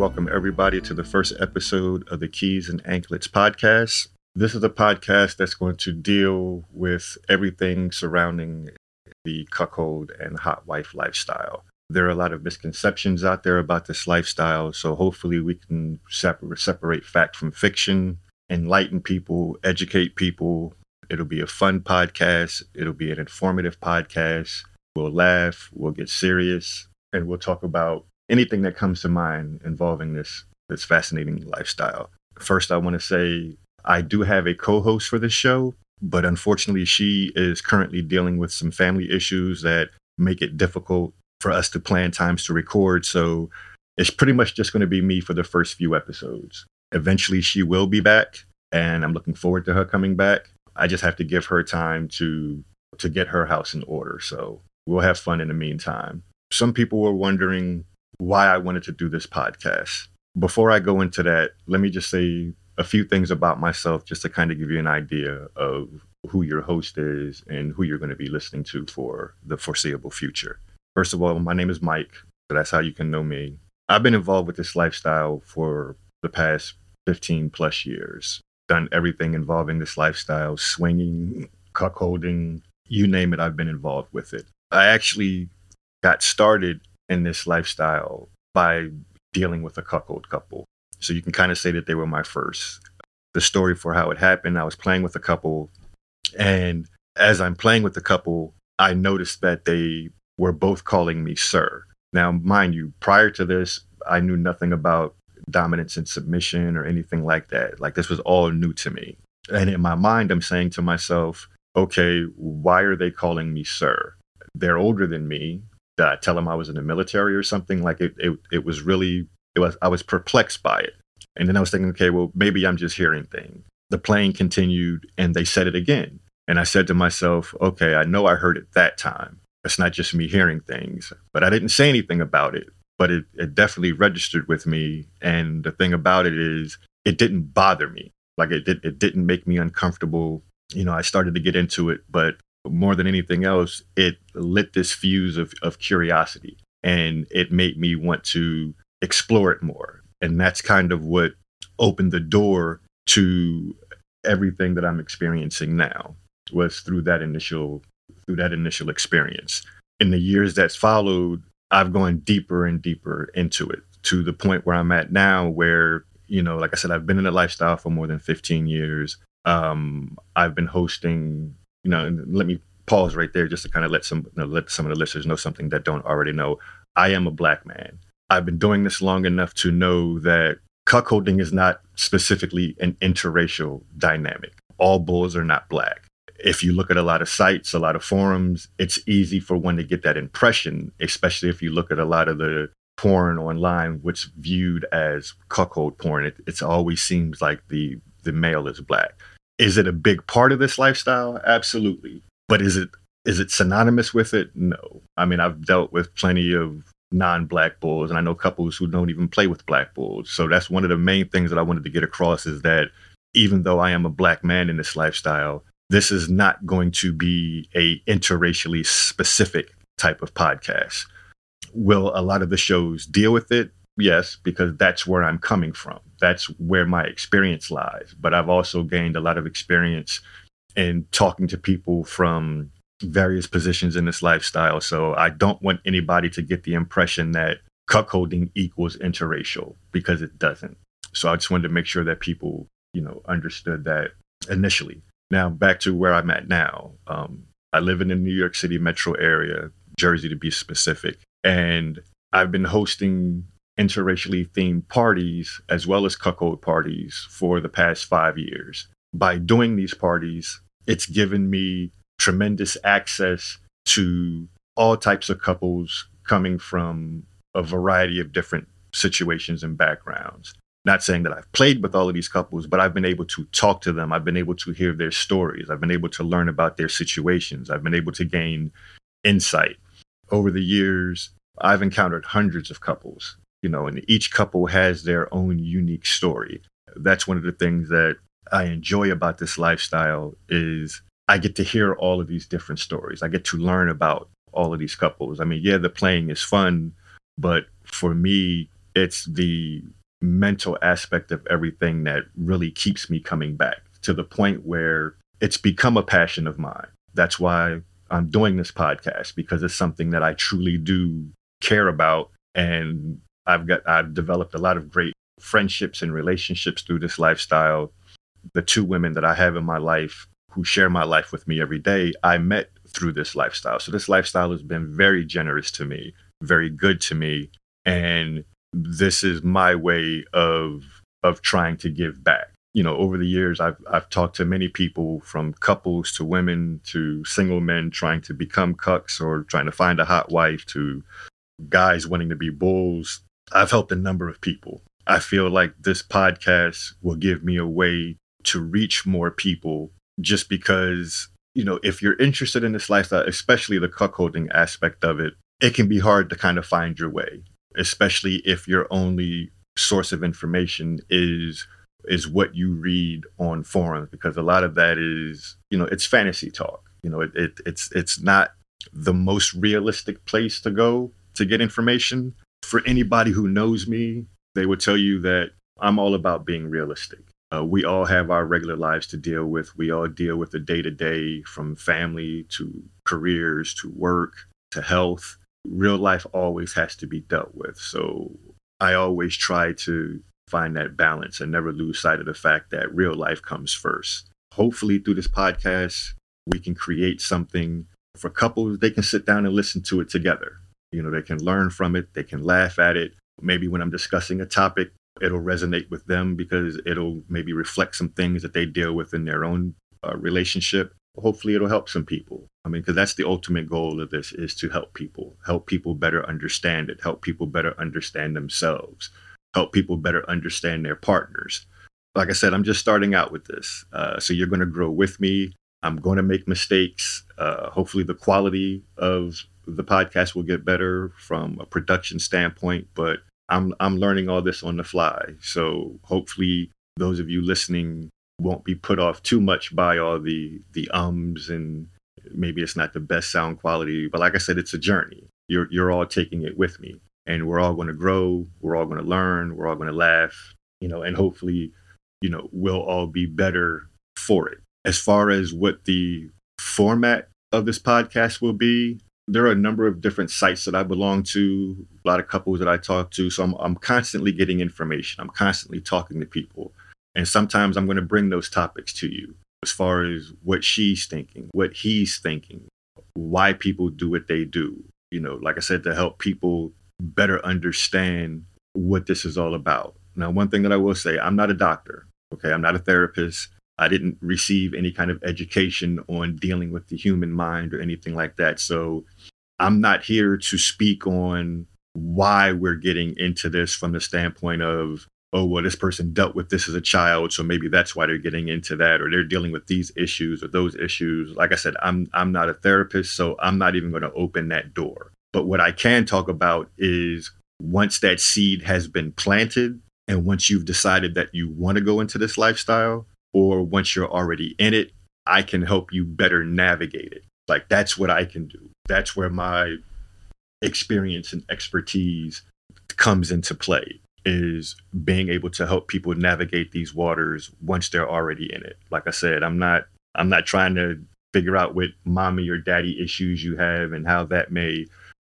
Welcome everybody to the first episode of the Keys and Anklets podcast. This is a podcast that's going to deal with everything surrounding the cuckold and hot wife lifestyle. There are a lot of misconceptions out there about this lifestyle, so hopefully we can separate, separate fact from fiction, enlighten people, educate people. It'll be a fun podcast, it'll be an informative podcast. We'll laugh, we'll get serious, and we'll talk about anything that comes to mind involving this this fascinating lifestyle. First, I want to say I do have a co-host for this show, but unfortunately she is currently dealing with some family issues that make it difficult for us to plan times to record. So it's pretty much just going to be me for the first few episodes. Eventually, she will be back, and I'm looking forward to her coming back. I just have to give her time to to get her house in order. So we'll have fun in the meantime. Some people were wondering why I wanted to do this podcast. Before I go into that, let me just say a few things about myself just to kind of give you an idea of who your host is and who you're going to be listening to for the foreseeable future. First of all, my name is Mike. So that's how you can know me. I've been involved with this lifestyle for the past 15 plus years. Done everything involving this lifestyle, swinging, cuckolding, you name it, I've been involved with it. I actually got started in this lifestyle by dealing with a cuckold couple. So you can kind of say that they were my first. The story for how it happened, I was playing with a couple, and as I'm playing with the couple, I noticed that they were both calling me sir. Now, mind you, prior to this, I knew nothing about dominance and submission or anything like that. Like this was all new to me. And in my mind, I'm saying to myself, okay, why are they calling me sir? They're older than me. I tell him I was in the military or something? Like it, it, it was really, it was, I was perplexed by it. And then I was thinking, okay, well, maybe I'm just hearing things. The playing continued and they said it again. And I said to myself, okay, I know I heard it that time. It's not just me hearing things, but I didn't say anything about it. But it, it definitely registered with me. And the thing about it is, it didn't bother me. Like it, did, it didn't make me uncomfortable. You know, I started to get into it, but more than anything else, it lit this fuse of, of curiosity and it made me want to explore it more. And that's kind of what opened the door to everything that I'm experiencing now was through that initial through that initial experience. In the years that's followed, I've gone deeper and deeper into it to the point where I'm at now, where, you know, like I said, I've been in the lifestyle for more than 15 years. Um, I've been hosting, you know, let me pause right there just to kind of let some you know, let some of the listeners know something that don't already know. I am a black man. I've been doing this long enough to know that cuckolding is not specifically an interracial dynamic. All bulls are not black if you look at a lot of sites, a lot of forums, it's easy for one to get that impression, especially if you look at a lot of the porn online, which viewed as cuckold porn. It it's always seems like the the male is black. Is it a big part of this lifestyle? Absolutely. But is it is it synonymous with it? No. I mean, I've dealt with plenty of non-black bulls and I know couples who don't even play with black bulls. So that's one of the main things that I wanted to get across is that even though I am a black man in this lifestyle, this is not going to be a interracially specific type of podcast. Will a lot of the shows deal with it? Yes, because that's where I'm coming from. That's where my experience lies. But I've also gained a lot of experience in talking to people from various positions in this lifestyle. So I don't want anybody to get the impression that cuckolding equals interracial because it doesn't. So I just wanted to make sure that people, you know, understood that initially. Now, back to where I'm at now. Um, I live in the New York City metro area, Jersey to be specific. And I've been hosting interracially themed parties as well as cuckold parties for the past five years. By doing these parties, it's given me tremendous access to all types of couples coming from a variety of different situations and backgrounds. Not saying that I've played with all of these couples, but I've been able to talk to them. I've been able to hear their stories. I've been able to learn about their situations. I've been able to gain insight. Over the years, I've encountered hundreds of couples, you know, and each couple has their own unique story. That's one of the things that I enjoy about this lifestyle is I get to hear all of these different stories. I get to learn about all of these couples. I mean, yeah, the playing is fun, but for me, it's the mental aspect of everything that really keeps me coming back to the point where it's become a passion of mine. That's why I'm doing this podcast because it's something that I truly do care about and I've got I've developed a lot of great friendships and relationships through this lifestyle. The two women that I have in my life who share my life with me every day, I met through this lifestyle. So this lifestyle has been very generous to me, very good to me, and this is my way of of trying to give back. You know, over the years I've I've talked to many people from couples to women to single men trying to become cucks or trying to find a hot wife to guys wanting to be bulls. I've helped a number of people. I feel like this podcast will give me a way to reach more people just because, you know, if you're interested in this lifestyle, especially the cuckolding aspect of it, it can be hard to kind of find your way especially if your only source of information is is what you read on forums because a lot of that is you know it's fantasy talk you know it, it it's it's not the most realistic place to go to get information for anybody who knows me they would tell you that i'm all about being realistic uh, we all have our regular lives to deal with we all deal with the day to day from family to careers to work to health real life always has to be dealt with. So I always try to find that balance and never lose sight of the fact that real life comes first. Hopefully, through this podcast, we can create something for couples. They can sit down and listen to it together. You know, they can learn from it, they can laugh at it. Maybe when I'm discussing a topic, it'll resonate with them because it'll maybe reflect some things that they deal with in their own uh, relationship hopefully it'll help some people. I mean, because that's the ultimate goal of this is to help people, help people better understand it, help people better understand themselves, help people better understand their partners. Like I said, I'm just starting out with this. Uh, so you're going to grow with me. I'm going to make mistakes. Uh, hopefully, the quality of the podcast will get better from a production standpoint, but I'm I'm learning all this on the fly. So hopefully, those of you listening won't be put off too much by all the the ums and maybe it's not the best sound quality but like i said it's a journey you're you're all taking it with me and we're all going to grow we're all going to learn we're all going to laugh you know and hopefully you know we'll all be better for it as far as what the format of this podcast will be there are a number of different sites that I belong to, a lot of couples that I talk to. So I'm, I'm constantly getting information. I'm constantly talking to people. And sometimes I'm going to bring those topics to you as far as what she's thinking, what he's thinking, why people do what they do. You know, like I said, to help people better understand what this is all about. Now, one thing that I will say, I'm not a doctor. Okay. I'm not a therapist. I didn't receive any kind of education on dealing with the human mind or anything like that. So I'm not here to speak on why we're getting into this from the standpoint of oh well this person dealt with this as a child so maybe that's why they're getting into that or they're dealing with these issues or those issues like i said i'm i'm not a therapist so i'm not even going to open that door but what i can talk about is once that seed has been planted and once you've decided that you want to go into this lifestyle or once you're already in it i can help you better navigate it like that's what i can do that's where my experience and expertise comes into play is being able to help people navigate these waters once they're already in it. Like I said, I'm not I'm not trying to figure out what mommy or daddy issues you have and how that may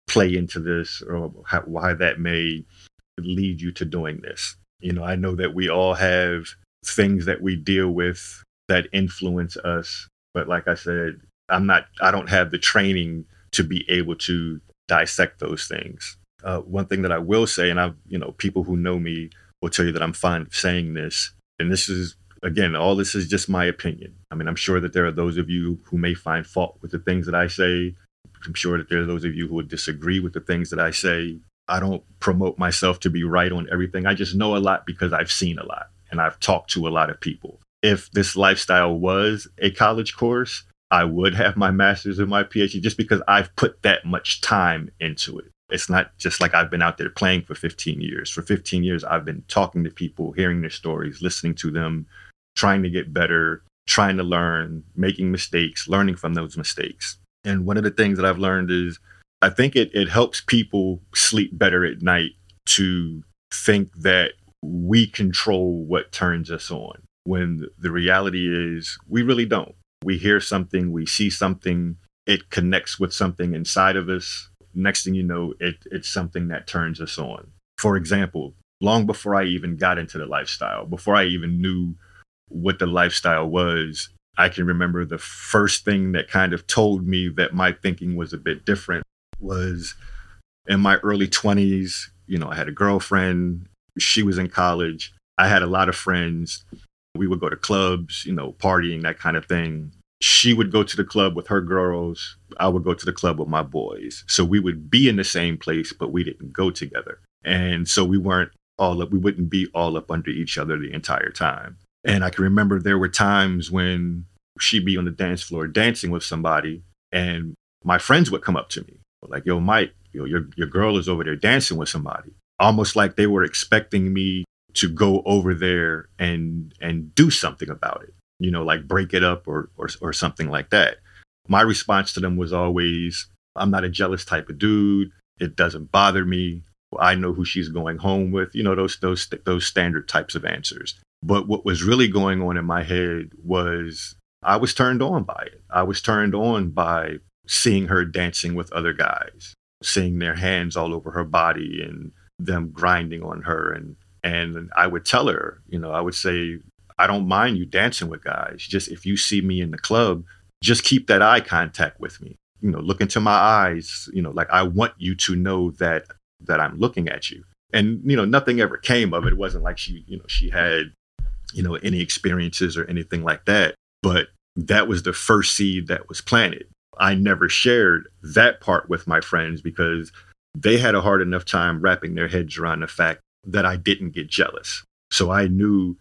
play into this or how, why that may lead you to doing this. You know, I know that we all have things that we deal with that influence us, but like I said, I'm not I don't have the training to be able to dissect those things uh, one thing that I will say, and I, you know, people who know me will tell you that I'm fine saying this, and this is again, all this is just my opinion. I mean, I'm sure that there are those of you who may find fault with the things that I say. I'm sure that there are those of you who would disagree with the things that I say. I don't promote myself to be right on everything. I just know a lot because I've seen a lot and I've talked to a lot of people. If this lifestyle was a college course, I would have my master's and my PhD just because I've put that much time into it. It's not just like I've been out there playing for 15 years. For 15 years, I've been talking to people, hearing their stories, listening to them, trying to get better, trying to learn, making mistakes, learning from those mistakes. And one of the things that I've learned is I think it, it helps people sleep better at night to think that we control what turns us on when the reality is we really don't. We hear something, we see something, it connects with something inside of us. Next thing you know, it, it's something that turns us on. For example, long before I even got into the lifestyle, before I even knew what the lifestyle was, I can remember the first thing that kind of told me that my thinking was a bit different was in my early 20s. You know, I had a girlfriend, she was in college. I had a lot of friends. We would go to clubs, you know, partying, that kind of thing. She would go to the club with her girls. I would go to the club with my boys. So we would be in the same place, but we didn't go together. And so we weren't all up, we wouldn't be all up under each other the entire time. And I can remember there were times when she'd be on the dance floor dancing with somebody, and my friends would come up to me, like, yo, Mike, yo, your, your girl is over there dancing with somebody. Almost like they were expecting me to go over there and and do something about it, you know, like break it up or or, or something like that. My response to them was always, I'm not a jealous type of dude. It doesn't bother me. I know who she's going home with. You know those those those standard types of answers. But what was really going on in my head was I was turned on by it. I was turned on by seeing her dancing with other guys, seeing their hands all over her body and them grinding on her and and I would tell her, you know, I would say, I don't mind you dancing with guys. Just if you see me in the club, just keep that eye contact with me. You know, look into my eyes, you know, like I want you to know that that I'm looking at you. And you know, nothing ever came of it. It wasn't like she, you know, she had you know, any experiences or anything like that. But that was the first seed that was planted. I never shared that part with my friends because they had a hard enough time wrapping their heads around the fact that I didn't get jealous. So I knew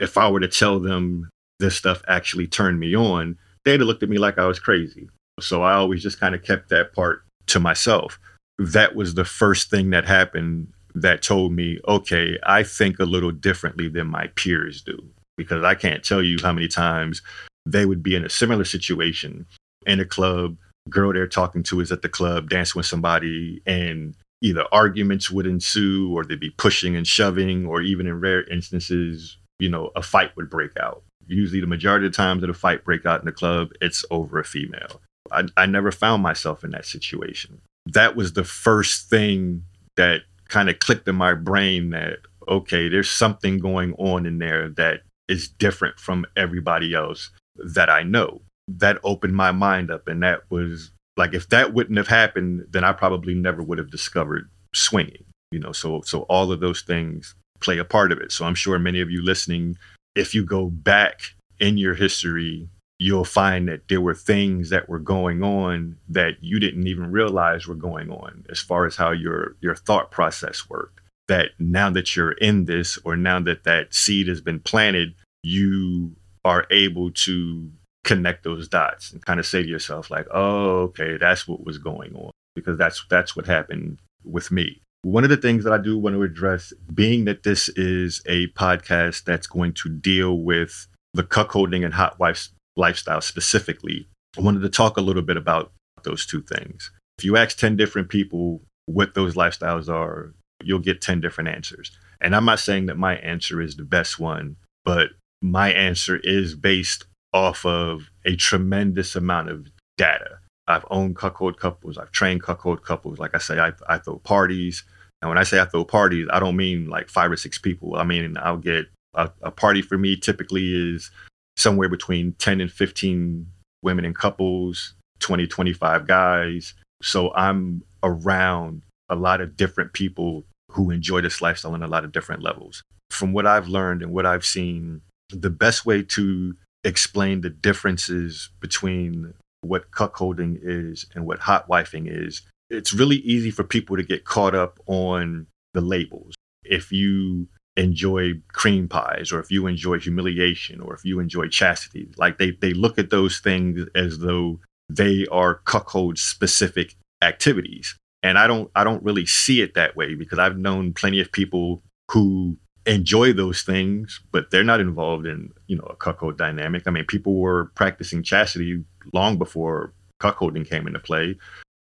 if I were to tell them this stuff actually turned me on, they'd have looked at me like I was crazy. So I always just kind of kept that part to myself. That was the first thing that happened that told me, okay, I think a little differently than my peers do. Because I can't tell you how many times they would be in a similar situation in a club, girl they're talking to is at the club dancing with somebody, and either arguments would ensue or they'd be pushing and shoving, or even in rare instances, you know, a fight would break out. Usually, the majority of the times that a fight break out in the club, it's over a female. I, I never found myself in that situation. That was the first thing that kind of clicked in my brain that okay, there's something going on in there that is different from everybody else that I know. That opened my mind up, and that was like if that wouldn't have happened, then I probably never would have discovered swinging. You know, so so all of those things play a part of it. So I'm sure many of you listening, if you go back in your history you'll find that there were things that were going on that you didn't even realize were going on as far as how your your thought process worked that now that you're in this or now that that seed has been planted you are able to connect those dots and kind of say to yourself like oh okay that's what was going on because that's that's what happened with me one of the things that I do want to address being that this is a podcast that's going to deal with the cuckolding and hot wife lifestyle specifically, I wanted to talk a little bit about those two things. If you ask 10 different people what those lifestyles are, you'll get 10 different answers. And I'm not saying that my answer is the best one, but my answer is based off of a tremendous amount of data. I've owned cuckold couples, I've trained cuckold couples. Like I say, I, I throw parties. And when I say I throw parties, I don't mean like five or six people. I mean, I'll get a, a party for me typically is somewhere between 10 and 15 women and couples, 20, 25 guys. So I'm around a lot of different people who enjoy this lifestyle on a lot of different levels. From what I've learned and what I've seen, the best way to explain the differences between what cuckolding is and what hot wifing is, it's really easy for people to get caught up on the labels. If you enjoy cream pies or if you enjoy humiliation or if you enjoy chastity like they they look at those things as though they are cuckold specific activities and i don't i don't really see it that way because i've known plenty of people who enjoy those things but they're not involved in you know a cuckold dynamic i mean people were practicing chastity long before cuckolding came into play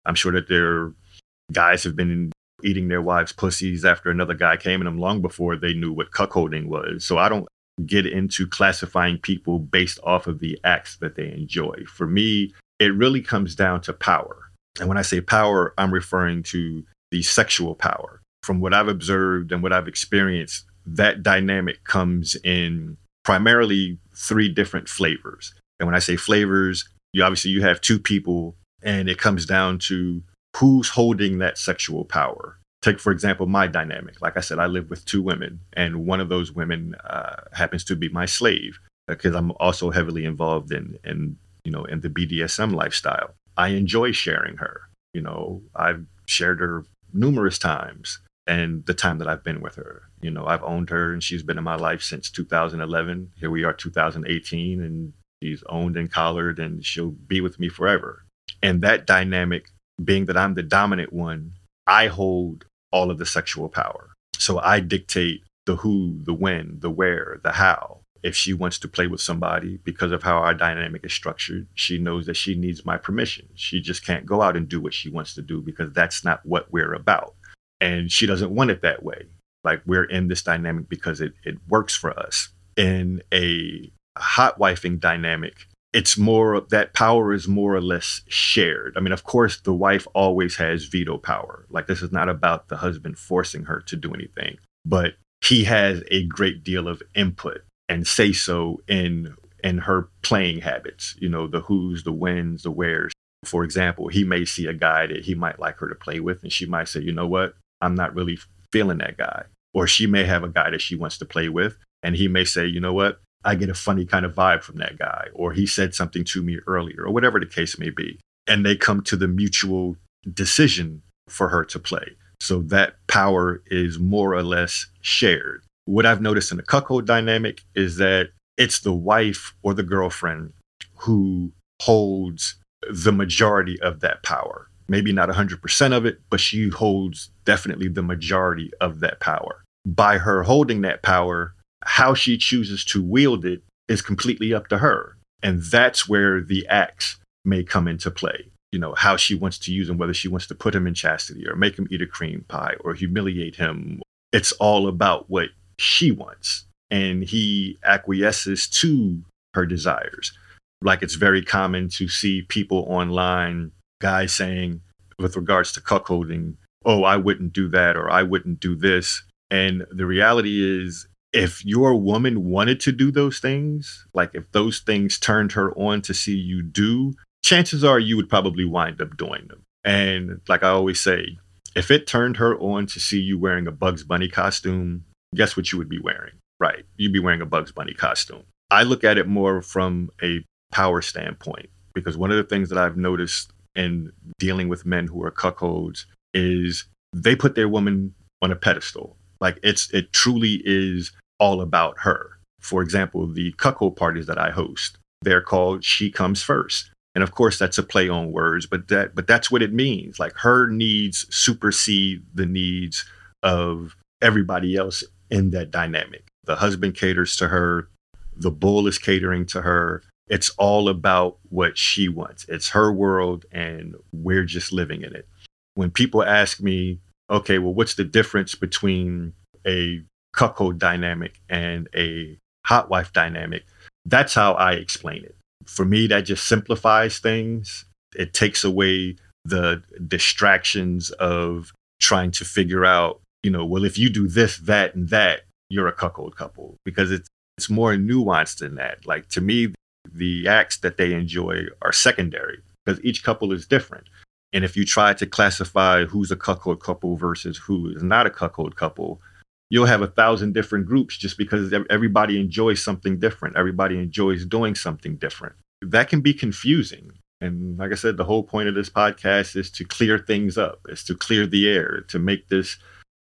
i'm sure that there guys have been eating their wives' pussies after another guy came in them long before they knew what cuckolding was. So I don't get into classifying people based off of the acts that they enjoy. For me, it really comes down to power. And when I say power, I'm referring to the sexual power. From what I've observed and what I've experienced, that dynamic comes in primarily three different flavors. And when I say flavors, you obviously you have two people and it comes down to who's holding that sexual power. Take, for example, my dynamic. Like I said, I live with two women, and one of those women uh, happens to be my slave because I'm also heavily involved in, in, you know, in the BDSM lifestyle. I enjoy sharing her. You know, I've shared her numerous times and the time that I've been with her. You know, I've owned her and she's been in my life since 2011. Here we are, 2018, and she's owned and collared and she'll be with me forever. And that dynamic, being that I'm the dominant one, I hold all of the sexual power. So I dictate the who, the when, the where, the how. If she wants to play with somebody because of how our dynamic is structured, she knows that she needs my permission. She just can't go out and do what she wants to do because that's not what we're about and she doesn't want it that way. Like we're in this dynamic because it, it works for us. In a hot wifing dynamic, it's more that power is more or less shared. I mean, of course, the wife always has veto power. Like this is not about the husband forcing her to do anything, but he has a great deal of input and say so in in her playing habits. You know, the who's, the whens, the wheres. For example, he may see a guy that he might like her to play with, and she might say, you know what, I'm not really feeling that guy. Or she may have a guy that she wants to play with, and he may say, you know what? I get a funny kind of vibe from that guy, or he said something to me earlier, or whatever the case may be. And they come to the mutual decision for her to play. So that power is more or less shared. What I've noticed in the cuckold dynamic is that it's the wife or the girlfriend who holds the majority of that power maybe not 100% of it, but she holds definitely the majority of that power. By her holding that power, how she chooses to wield it is completely up to her. And that's where the axe may come into play. You know, how she wants to use him, whether she wants to put him in chastity or make him eat a cream pie or humiliate him. It's all about what she wants. And he acquiesces to her desires. Like it's very common to see people online guy saying with regards to cuckolding, oh, I wouldn't do that or I wouldn't do this. And the reality is, if your woman wanted to do those things, like if those things turned her on to see you do, chances are you would probably wind up doing them. And like I always say, if it turned her on to see you wearing a Bugs Bunny costume, guess what you would be wearing? Right. You'd be wearing a Bugs Bunny costume. I look at it more from a power standpoint because one of the things that I've noticed in dealing with men who are cuckolds is they put their woman on a pedestal. Like it's it truly is all about her. For example, the cuckold parties that I host, they're called She Comes First. And of course that's a play on words, but that but that's what it means. Like her needs supersede the needs of everybody else in that dynamic. The husband caters to her, the bull is catering to her, it's all about what she wants. It's her world, and we're just living in it. When people ask me, okay, well, what's the difference between a cuckold dynamic and a hot wife dynamic? That's how I explain it. For me, that just simplifies things. It takes away the distractions of trying to figure out, you know, well, if you do this, that, and that, you're a cuckold couple because it's it's more nuanced than that. Like to me, the acts that they enjoy are secondary because each couple is different. And if you try to classify who's a cuckold couple versus who is not a cuckold couple, you'll have a thousand different groups just because everybody enjoys something different. Everybody enjoys doing something different. That can be confusing. And like I said, the whole point of this podcast is to clear things up, is to clear the air, to make this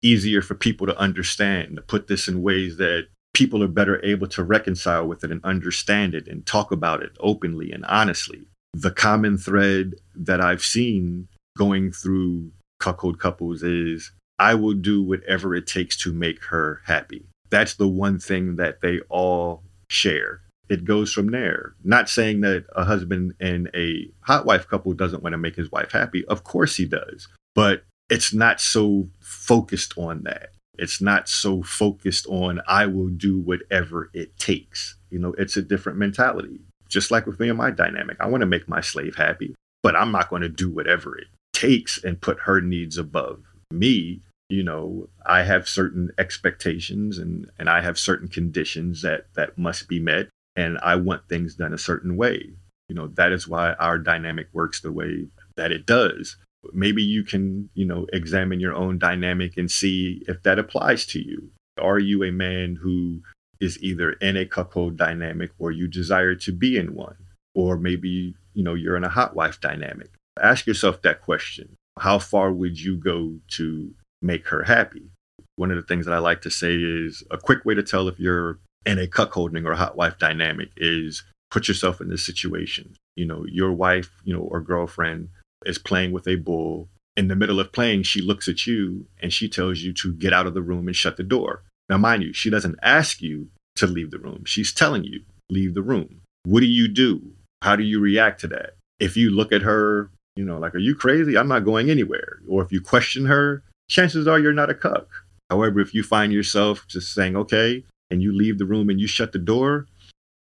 easier for people to understand, to put this in ways that people are better able to reconcile with it and understand it and talk about it openly and honestly. The common thread that I've seen going through cuckold couples is I will do whatever it takes to make her happy. That's the one thing that they all share. It goes from there. Not saying that a husband and a hot wife couple doesn't want to make his wife happy. Of course he does. But it's not so focused on that. It's not so focused on, I will do whatever it takes. You know, it's a different mentality. Just like with me and my dynamic, I want to make my slave happy, but I'm not going to do whatever it takes and put her needs above me. You know, I have certain expectations and, and I have certain conditions that, that must be met. And I want things done a certain way. You know, that is why our dynamic works the way that it does maybe you can, you know, examine your own dynamic and see if that applies to you. Are you a man who is either in a cuckold dynamic or you desire to be in one? Or maybe, you know, you're in a hot wife dynamic. Ask yourself that question. How far would you go to make her happy? One of the things that I like to say is a quick way to tell if you're in a cuckolding or hot wife dynamic is put yourself in this situation. You know, your wife, you know, or girlfriend is playing with a bull. In the middle of playing, she looks at you and she tells you to get out of the room and shut the door. Now, mind you, she doesn't ask you to leave the room. She's telling you, leave the room. What do you do? How do you react to that? If you look at her, you know, like, are you crazy? I'm not going anywhere. Or if you question her, chances are you're not a cuck. However, if you find yourself just saying, okay, and you leave the room and you shut the door,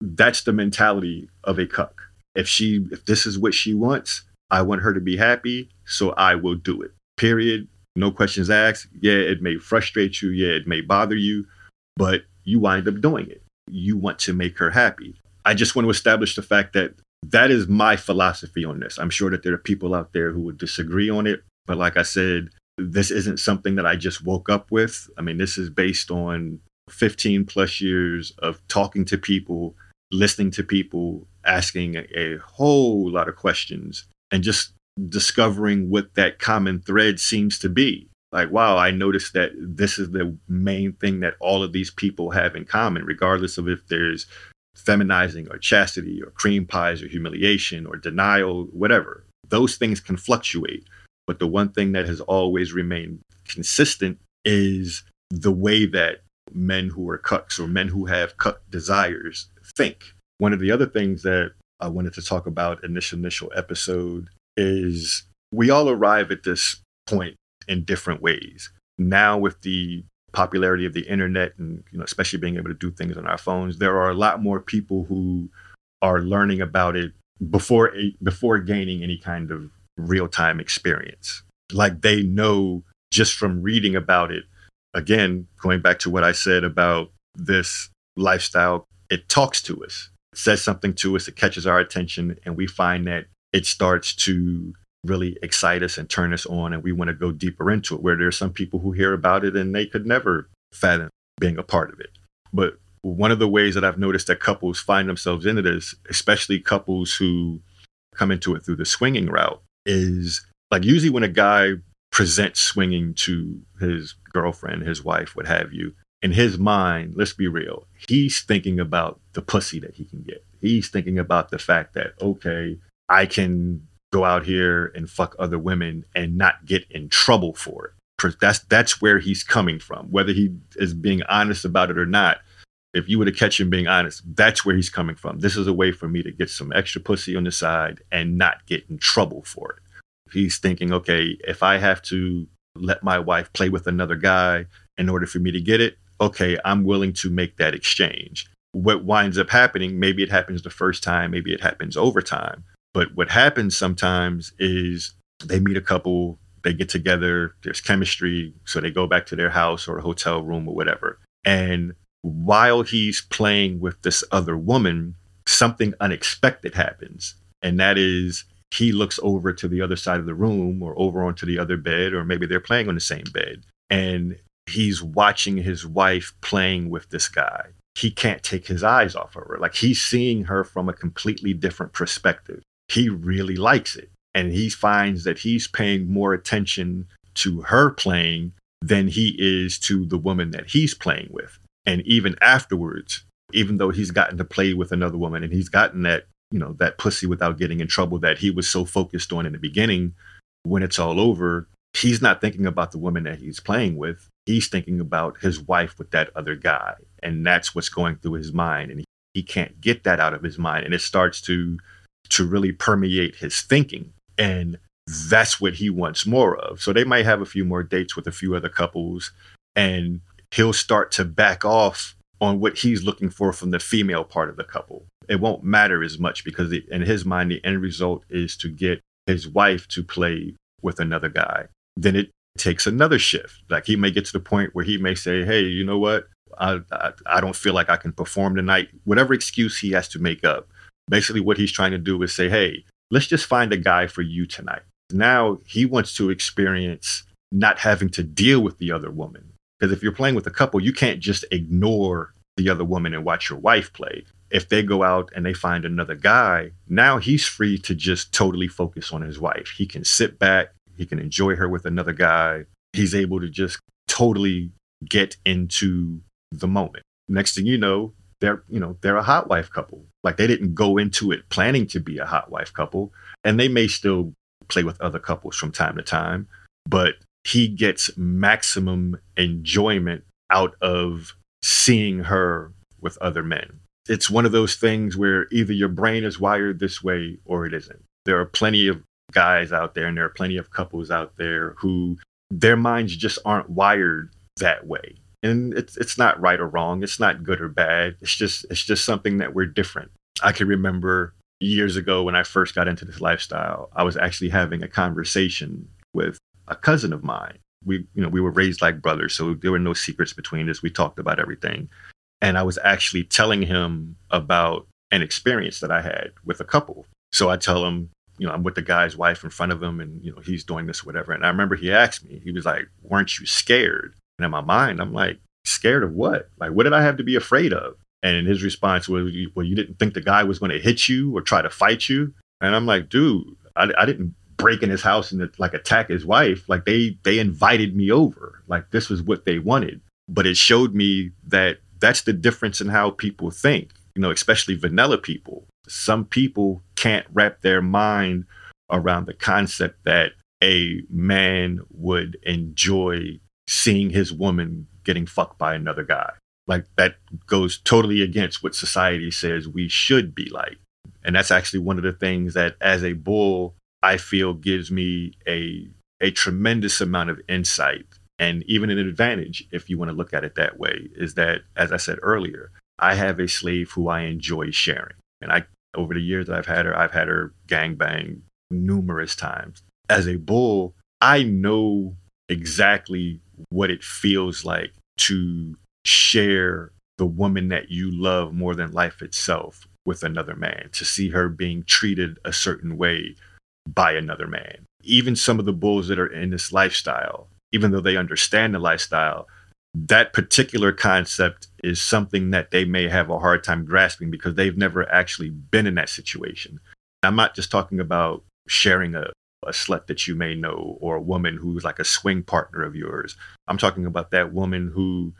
that's the mentality of a cuck. If she, if this is what she wants, I want her to be happy, so I will do it. Period. No questions asked. Yeah, it may frustrate you. Yeah, it may bother you, but you wind up doing it. You want to make her happy. I just want to establish the fact that that is my philosophy on this. I'm sure that there are people out there who would disagree on it, but like I said, this isn't something that I just woke up with. I mean, this is based on 15 plus years of talking to people, listening to people, asking a, whole lot of questions and just discovering what that common thread seems to be. Like, wow, I noticed that this is the main thing that all of these people have in common, regardless of if there's feminizing or chastity or cream pies or humiliation or denial, whatever. Those things can fluctuate. But the one thing that has always remained consistent is the way that men who are cucks or men who have cuck desires think. One of the other things that I wanted to talk about in this initial episode is we all arrive at this point in different ways. Now, with the popularity of the internet and you know, especially being able to do things on our phones, there are a lot more people who are learning about it before before gaining any kind of real time experience. Like they know just from reading about it. Again, going back to what I said about this lifestyle, it talks to us says something to us, it catches our attention, and we find that it starts to really excite us and turn us on, and we want to go deeper into it. Where there's some people who hear about it and they could never fathom being a part of it. But one of the ways that I've noticed that couples find themselves into this, especially couples who come into it through the swinging route, is like usually when a guy presents swinging to his girlfriend, his wife, what have you, in his mind, let's be real, he's thinking about the pussy that he can get. He's thinking about the fact that, okay, I can go out here and fuck other women and not get in trouble for it. That's that's where he's coming from. Whether he is being honest about it or not, if you were to catch him being honest, that's where he's coming from. This is a way for me to get some extra pussy on the side and not get in trouble for it. He's thinking, okay, if I have to let my wife play with another guy in order for me to get it, okay, I'm willing to make that exchange. What winds up happening, maybe it happens the first time, maybe it happens over time. But what happens sometimes is they meet a couple, they get together, there's chemistry, so they go back to their house or a hotel room or whatever. And while he's playing with this other woman, something unexpected happens. And that is he looks over to the other side of the room or over onto the other bed, or maybe they're playing on the same bed. And he's watching his wife playing with this guy. He can't take his eyes off of her. Like he's seeing her from a completely different perspective. He really likes it. And he finds that he's paying more attention to her playing than he is to the woman that he's playing with. And even afterwards, even though he's gotten to play with another woman and he's gotten that, you know, that pussy without getting in trouble that he was so focused on in the beginning, when it's all over, he's not thinking about the woman that he's playing with he's thinking about his wife with that other guy. And that's what's going through his mind. And he, he can't get that out of his mind. And it starts to to really permeate his thinking. And that's what he wants more of. So they might have a few more dates with a few other couples and he'll start to back off on what he's looking for from the female part of the couple. It won't matter as much because in his mind, the end result is to get his wife to play with another guy. Then it takes another shift. Like he may get to the point where he may say, Hey, you know what? I, I, I don't feel like I can perform tonight. Whatever excuse he has to make up. Basically, what he's trying to do is say, Hey, let's just find a guy for you tonight. Now he wants to experience not having to deal with the other woman. Because if you're playing with a couple, you can't just ignore the other woman and watch your wife play. If they go out and they find another guy, now he's free to just totally focus on his wife. He can sit back, he can enjoy her with another guy. He's able to just totally get into the moment. Next thing you know, they're, you know, they're a hot wife couple. Like they didn't go into it planning to be a hot wife couple, and they may still play with other couples from time to time, but he gets maximum enjoyment out of seeing her with other men. It's one of those things where either your brain is wired this way or it isn't. There are plenty of guys out there and there are plenty of couples out there who their minds just aren't wired that way. And it's it's not right or wrong. It's not good or bad. It's just it's just something that we're different. I can remember years ago when I first got into this lifestyle, I was actually having a conversation with a cousin of mine. We, you know, we were raised like brothers, so there were no secrets between us. We talked about everything. And I was actually telling him about an experience that I had with a couple. So I tell him, you know, I'm with the guy's wife in front of him and, you know, he's doing this, whatever. And I remember he asked me, he was like, weren't you scared? And in my mind, I'm like, scared of what? Like, what did I have to be afraid of? And his response was, well, you didn't think the guy was going to hit you or try to fight you? And I'm like, dude, I, I didn't break in his house and like attack his wife. Like they they invited me over. Like this was what they wanted. But it showed me that that's the difference in how people think. You know, especially vanilla people. Some people can't wrap their mind around the concept that a man would enjoy seeing his woman getting fucked by another guy. Like that goes totally against what society says we should be like. And that's actually one of the things that as a bull, I feel gives me a a tremendous amount of insight and even an advantage if you want to look at it that way is that as I said earlier, I have a slave who I enjoy sharing. And I over the years that I've had her, I've had her gang bang numerous times. As a bull, I know exactly what it feels like to share the woman that you love more than life itself with another man, to see her being treated a certain way by another man. Even some of the bulls that are in this lifestyle, even though they understand the lifestyle, that particular concept is something that they may have a hard time grasping because they've never actually been in that situation. I'm not just talking about sharing a, a slut that you may know or a woman who's like a swing partner of yours. I'm talking about that woman who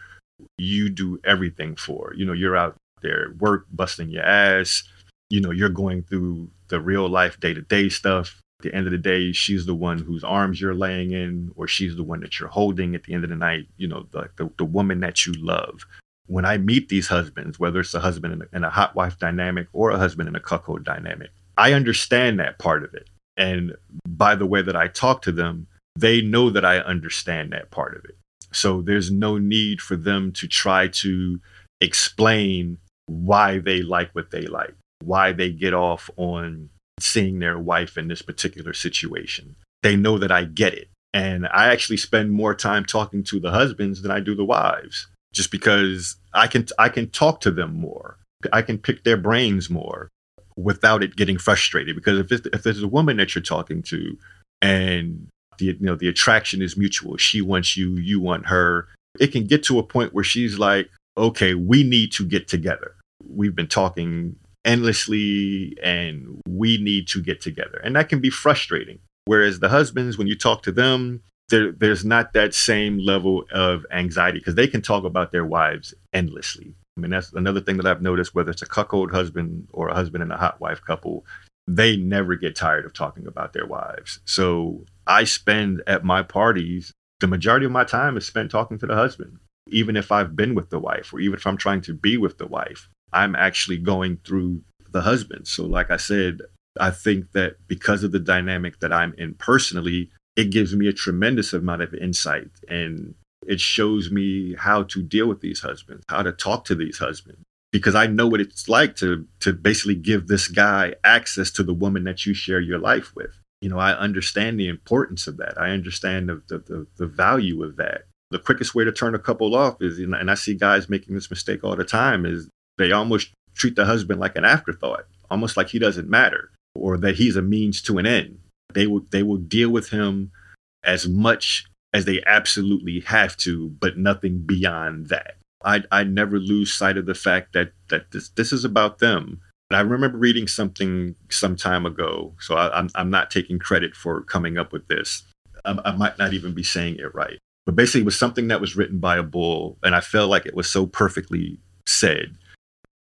you do everything for. You know, you're out there work, busting your ass. You know, you're going through the real life day to day stuff. At the end of the day, she's the one whose arms you're laying in, or she's the one that you're holding at the end of the night. You know, the, the, the woman that you love. When I meet these husbands, whether it's a husband in a, in a hot wife dynamic or a husband in a cuckold dynamic, I understand that part of it. And by the way that I talk to them, they know that I understand that part of it. So there's no need for them to try to explain why they like what they like, why they get off on seeing their wife in this particular situation. They know that I get it. And I actually spend more time talking to the husbands than I do the wives, just because I can I can talk to them more. I can pick their brains more without it getting frustrated. Because if if there's a woman that you're talking to and the you know the attraction is mutual she wants you you want her it can get to a point where she's like okay we need to get together we've been talking endlessly and we need to get together and that can be frustrating whereas the husbands when you talk to them there, there's not that same level of anxiety because they can talk about their wives endlessly i mean that's another thing that i've noticed whether it's a cuckold husband or a husband and a hot wife couple they never get tired of talking about their wives. So I spend at my parties, the majority of my time is spent talking to the husband. Even if I've been with the wife, or even if I'm trying to be with the wife, I'm actually going through the husband. So, like I said, I think that because of the dynamic that I'm in personally, it gives me a tremendous amount of insight and it shows me how to deal with these husbands, how to talk to these husbands. Because I know what it's like to to basically give this guy access to the woman that you share your life with. You know, I understand the importance of that. I understand the the, the, the value of that. The quickest way to turn a couple off is, and I see guys making this mistake all the time, is they almost treat the husband like an afterthought, almost like he doesn't matter or that he's a means to an end. They will they will deal with him as much as they absolutely have to, but nothing beyond that. I I never lose sight of the fact that that this this is about them. And I remember reading something some time ago, so I, am I'm, I'm not taking credit for coming up with this. I, I might not even be saying it right, but basically, it was something that was written by a bull, and I felt like it was so perfectly said.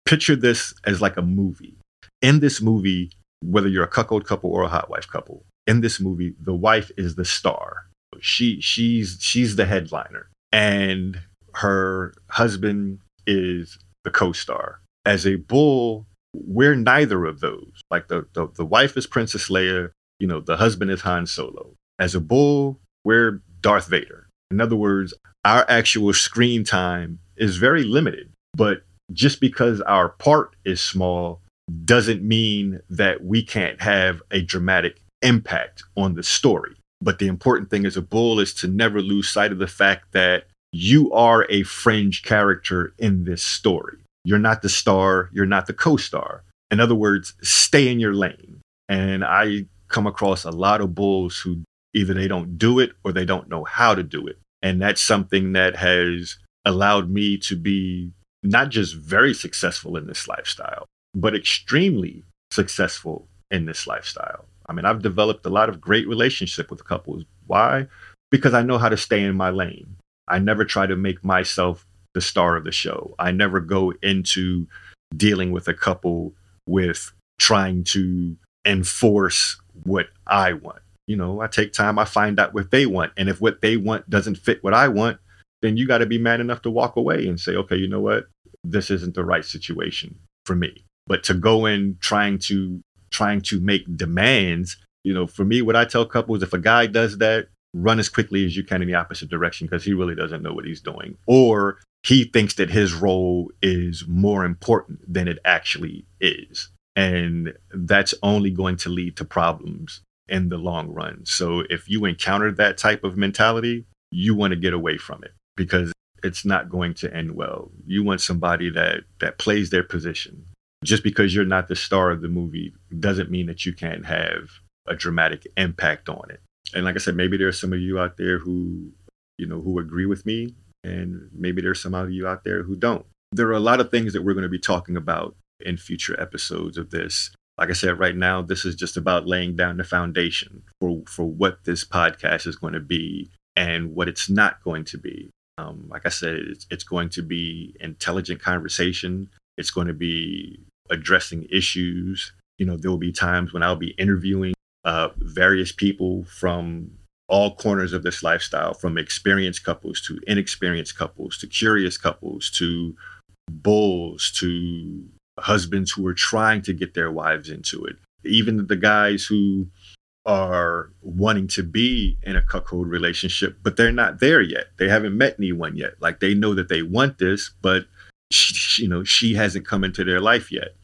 Picture this as like a movie. In this movie, whether you're a cuckold couple or a hot wife couple, in this movie, the wife is the star. She she's she's the headliner, and her husband is the co-star. As a bull, we're neither of those. Like the, the the wife is Princess Leia, you know, the husband is Han Solo. As a bull, we're Darth Vader. In other words, our actual screen time is very limited. But just because our part is small doesn't mean that we can't have a dramatic impact on the story. But the important thing as a bull is to never lose sight of the fact that you are a fringe character in this story. You're not the star, you're not the co star. In other words, stay in your lane. And I come across a lot of bulls who either they don't do it or they don't know how to do it. And that's something that has allowed me to be not just very successful in this lifestyle, but extremely successful in this lifestyle. I mean, I've developed a lot of great relationship with couples. Why? Because I know how to stay in my lane. I never try to make myself the star of the show. I never go into dealing with a couple with trying to enforce what I want. You know, I take time, I find out what they want. And if what they want doesn't fit what I want, then you got to be man enough to walk away and say, okay, you know what? This isn't the right situation for me. But to go in trying to trying to make demands, you know, for me, what I tell couples, if a guy does that, run as quickly as you can in the opposite direction because he really doesn't know what he's doing. Or he thinks that his role is more important than it actually is. And that's only going to lead to problems in the long run. So if you encounter that type of mentality, you want to get away from it because it's not going to end well. You want somebody that that plays their position, just because you're not the star of the movie doesn't mean that you can't have a dramatic impact on it. And like I said, maybe there's some of you out there who, you know, who agree with me, and maybe there's some of you out there who don't. There are a lot of things that we're going to be talking about in future episodes of this. Like I said, right now, this is just about laying down the foundation for, for what this podcast is going to be and what it's not going to be. Um, like I said, it's, it's going to be intelligent conversation. It's going to be addressing issues. You know, there will be times when I'll be interviewing uh, various people from all corners of this lifestyle, from experienced couples to inexperienced couples to curious couples to bulls to husbands who are trying to get their wives into it. Even the guys who are wanting to be in a cuckold relationship, but they're not there yet. They haven't met anyone yet. Like they know that they want this, but she, you know, she hasn't come into their life yet.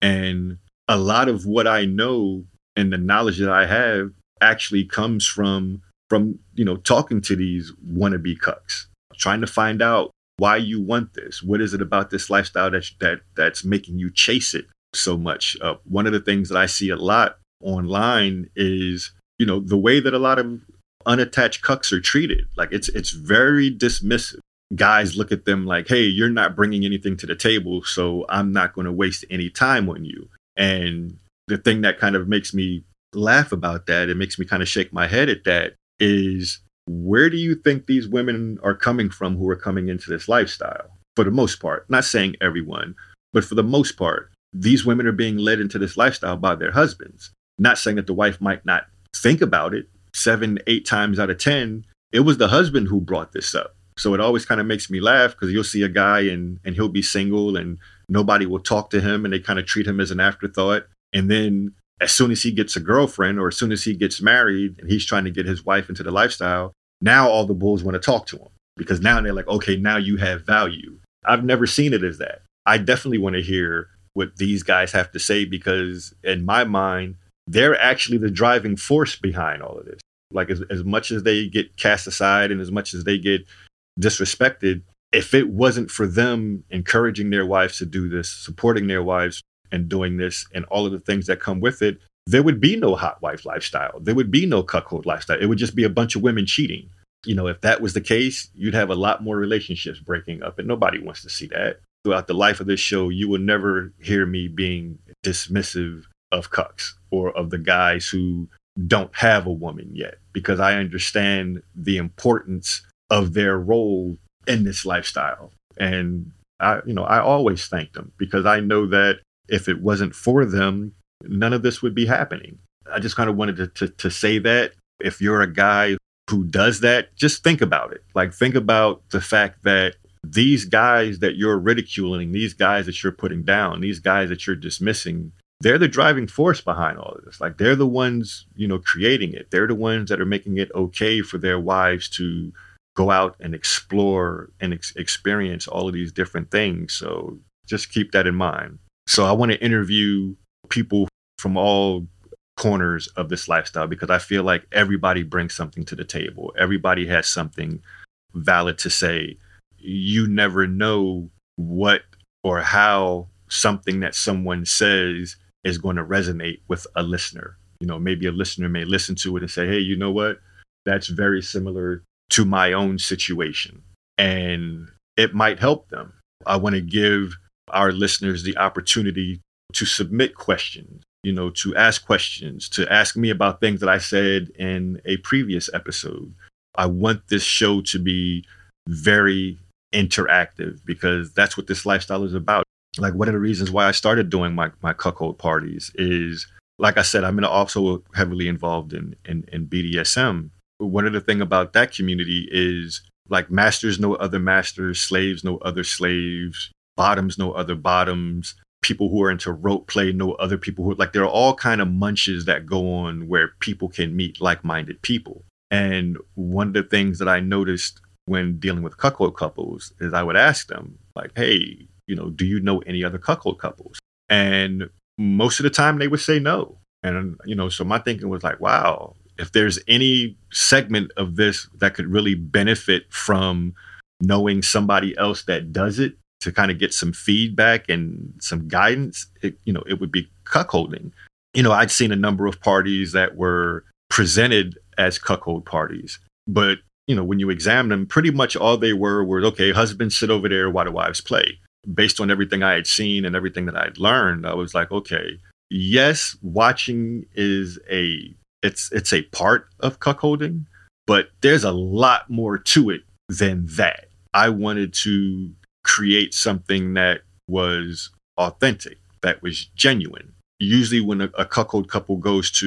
And a lot of what I know and the knowledge that I have actually comes from from you know talking to these wannabe cucks, trying to find out why you want this. What is it about this lifestyle that that that's making you chase it so much? Uh, one of the things that I see a lot online is you know the way that a lot of unattached cucks are treated. Like it's it's very dismissive guys look at them like, hey, you're not bringing anything to the table, so I'm not going to waste any time on you. And the thing that kind of makes me laugh about that, it makes me kind of shake my head at that, is where do you think these women are coming from who are coming into this lifestyle? For the most part, not saying everyone, but for the most part, these women are being led into this lifestyle by their husbands. Not saying that the wife might not think about it. Seven, eight times out of 10, it was the husband who brought this up so it always kind of makes me laugh because you'll see a guy and and he'll be single and nobody will talk to him and they kind of treat him as an afterthought. And then as soon as he gets a girlfriend or as soon as he gets married and he's trying to get his wife into the lifestyle, now all the bulls want to talk to him because now they're like, okay, now you have value. I've never seen it as that. I definitely want to hear what these guys have to say because, in my mind, they're actually the driving force behind all of this. Like, as, as much as they get cast aside and as much as they get disrespected, if it wasn't for them encouraging their wives to do this, supporting their wives and doing this, and all of the things that come with it, there would be no hot wife lifestyle. There would be no cuckold lifestyle. It would just be a bunch of women cheating. You know, if that was the case, you'd have a lot more relationships breaking up, and nobody wants to see that. Throughout the life of this show, you will never hear me being dismissive of cucks or of the guys who don't have a woman yet, because I understand the importance of their role in this lifestyle. And I, you know, I always thank them because I know that if it wasn't for them, none of this would be happening. I just kind of wanted to, to, to say that if you're a guy who does that, just think about it. Like, think about the fact that these guys that you're ridiculing, these guys that you're putting down, these guys that you're dismissing, they're the driving force behind all of this. Like, they're the ones, you know, creating it. They're the ones that are making it okay for their wives to go out and explore and ex- experience all of these different things. So just keep that in mind. So I want to interview people from all corners of this lifestyle because I feel like everybody brings something to the table. Everybody has something valid to say. You never know what or how something that someone says is going to resonate with a listener. You know, maybe a listener may listen to it and say, hey, you know what? That's very similar to my own situation. And it might help them. I want to give our listeners the opportunity to submit questions, you know, to ask questions, to ask me about things that I said in a previous episode. I want this show to be very interactive because that's what this lifestyle is about. Like one of the reasons why I started doing my, my cuckold parties is like I said, I'm also heavily involved in, in, in BDSM. One of the thing about that community is like masters know other masters, slaves know other slaves, bottoms know other bottoms, people who are into rope play know other people who like there are all kind of munches that go on where people can meet like-minded people. And one of the things that I noticed when dealing with cuckold couples is I would ask them like, "Hey, you know, do you know any other cuckold couples?" And most of the time they would say no. And you know, so my thinking was like, "Wow, if there's any segment of this that could really benefit from knowing somebody else that does it to kind of get some feedback and some guidance, it, you know, it would be cuckolding. You know, I'd seen a number of parties that were presented as cuckold parties, but you know, when you examine them, pretty much all they were were okay, husbands sit over there while the wives play. Based on everything I had seen and everything that I'd learned, I was like, okay, yes, watching is a it's it's a part of cuckolding, but there's a lot more to it than that. I wanted to create something that was authentic, that was genuine. Usually, when a, a cuckold couple goes to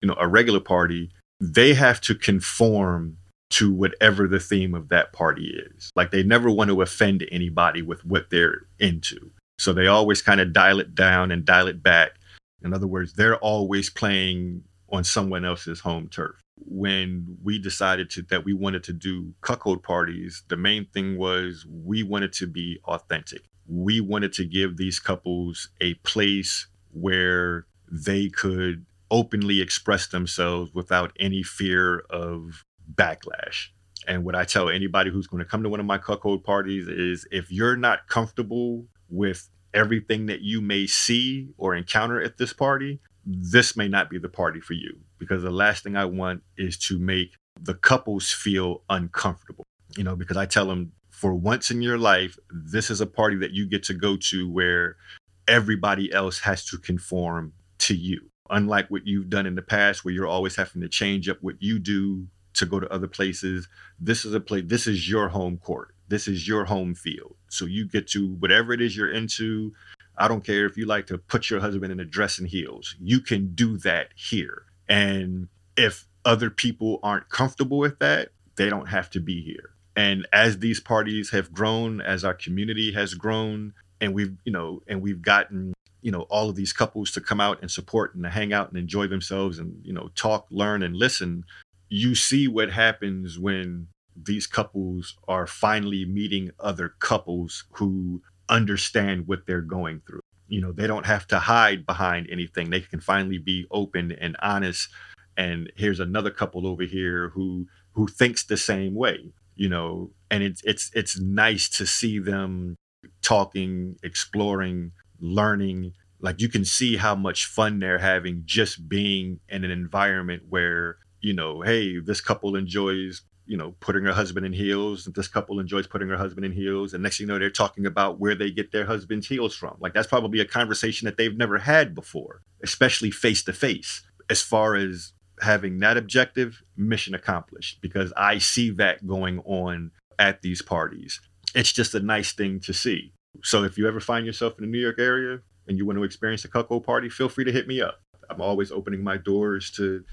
you know a regular party, they have to conform to whatever the theme of that party is. Like they never want to offend anybody with what they're into. So they always kind of dial it down and dial it back. In other words, they're always playing on someone else's home turf. When we decided to that we wanted to do cuckold parties, the main thing was we wanted to be authentic. We wanted to give these couples a place where they could openly express themselves without any fear of backlash. And what I tell anybody who's going to come to one of my cuckold parties is if you're not comfortable with everything that you may see or encounter at this party, this may not be the party for you because the last thing I want is to make the couples feel uncomfortable. You know, because I tell them for once in your life, this is a party that you get to go to where everybody else has to conform to you. Unlike what you've done in the past, where you're always having to change up what you do to go to other places. This is a place, this is your home court. This is your home field. So you get to whatever it is you're into, I don't care if you like to put your husband in a dress and heels. You can do that here. And if other people aren't comfortable with that, they don't have to be here. And as these parties have grown, as our community has grown, and we've, you know, and we've gotten, you know all of these couples to come out and support and to hang out and enjoy themselves and you know talk learn and listen you see what happens when these couples are finally meeting other couples who understand what they're going through. You know they don't have to hide behind anything. They can finally be open and honest. And here's another couple over here who who thinks the same way you know? And it's it's it's nice to see them talking exploring learning. Like you can see how much fun they're having just being in an environment where you know hey this couple enjoys you know putting her husband in heels this couple enjoys putting her husband in heels and next thing you know they're talking about where they get their husband's heels from. Like that's probably a conversation that they've never had before especially face to face as far as having that objective mission accomplished because i see that going on at these parties. It's just a nice thing to see. So if you ever find yourself in the New York area and you want to experience a cuckold party, feel free to hit me up. I'm always opening my doors to,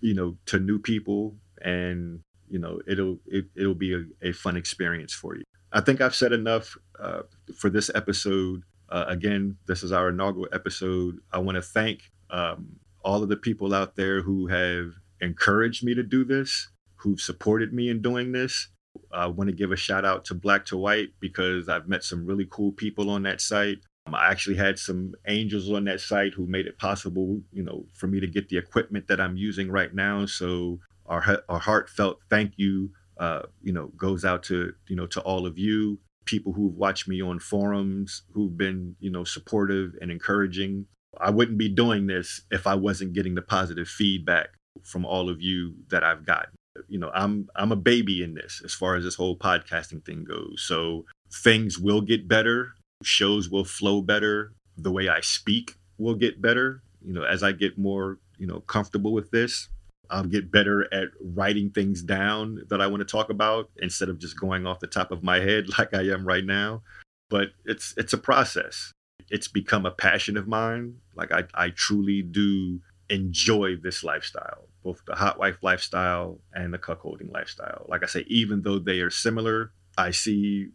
you know, to new people, and you know, it'll it, will it will be a, a, fun experience for you. I think I've said enough uh, for this episode. Uh, again, this is our inaugural episode. I want to thank um, all of the people out there who have encouraged me to do this, who've supported me in doing this, I want to give a shout out to Black to White because I've met some really cool people on that site. Um, I actually had some angels on that site who made it possible, you know, for me to get the equipment that I'm using right now. So our our heartfelt thank you, uh, you know, goes out to you know to all of you, people who've watched me on forums, who've been you know supportive and encouraging. I wouldn't be doing this if I wasn't getting the positive feedback from all of you that I've gotten you know i'm i'm a baby in this as far as this whole podcasting thing goes so things will get better shows will flow better the way i speak will get better. You know as i get more you know comfortable with this i'll get better at writing things down that i want to talk about instead of just going off the top of my head like i am right now. But it's it's a process. It's become a passion of mine. Like i i truly do enjoy this lifestyle both the hot wife lifestyle and the cuckolding lifestyle. Like I say, even though they are similar, I see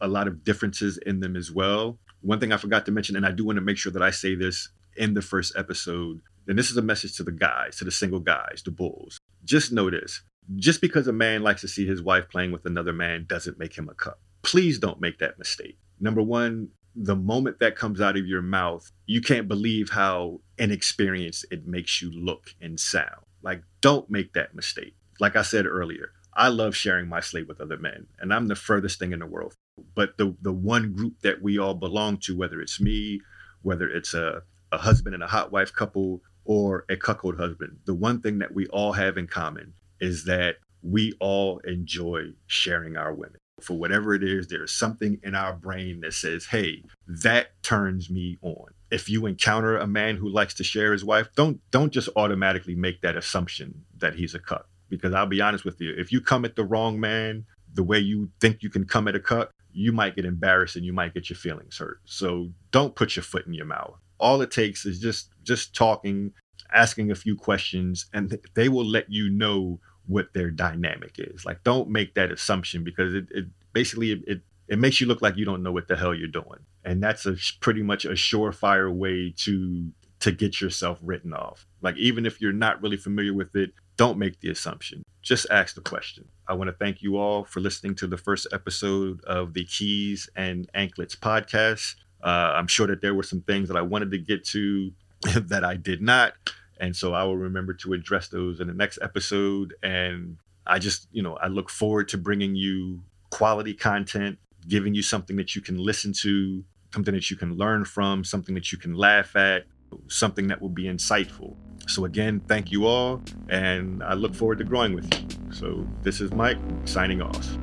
a lot of differences in them as well. One thing I forgot to mention, and I do want to make sure that I say this in the first episode, and this is a message to the guys, to the single guys, the bulls. Just know this just because a man likes to see his wife playing with another man doesn't make him a cuck. Please don't make that mistake. Number one, the moment that comes out of your mouth, you can't believe how inexperienced it makes you look and sound. Like, don't make that mistake. Like I said earlier, I love sharing my slate with other men, and I'm the furthest thing in the world. But the the one group that we all belong to, whether it's me, whether it's a, a husband and a hot wife couple, or a cuckold husband, the one thing that we all have in common is that we all enjoy sharing our women. For whatever it is, there's something in our brain that says, hey, that turns me on if you encounter a man who likes to share his wife, don't don't just automatically make that assumption that he's a cuck. Because I'll be honest with you, if you come at the wrong man the way you think you can come at a cuck, you might get embarrassed and you might get your feelings hurt. So don't put your foot in your mouth. All it takes is just just talking, asking a few questions, and they will let you know what their dynamic is. Like don't make that assumption because it, it basically it, it it makes you look like you don't know what the hell you're doing and that's a pretty much a surefire way to to get yourself written off like even if you're not really familiar with it don't make the assumption just ask the question i want to thank you all for listening to the first episode of the keys and anklets podcast uh, i'm sure that there were some things that i wanted to get to that i did not and so i will remember to address those in the next episode and i just you know i look forward to bringing you quality content giving you something that you can listen to, something that you can learn from, something that you can laugh at, something that will be insightful. So, again, thank you all, and I look forward to growing with you. So, this is Mike signing off.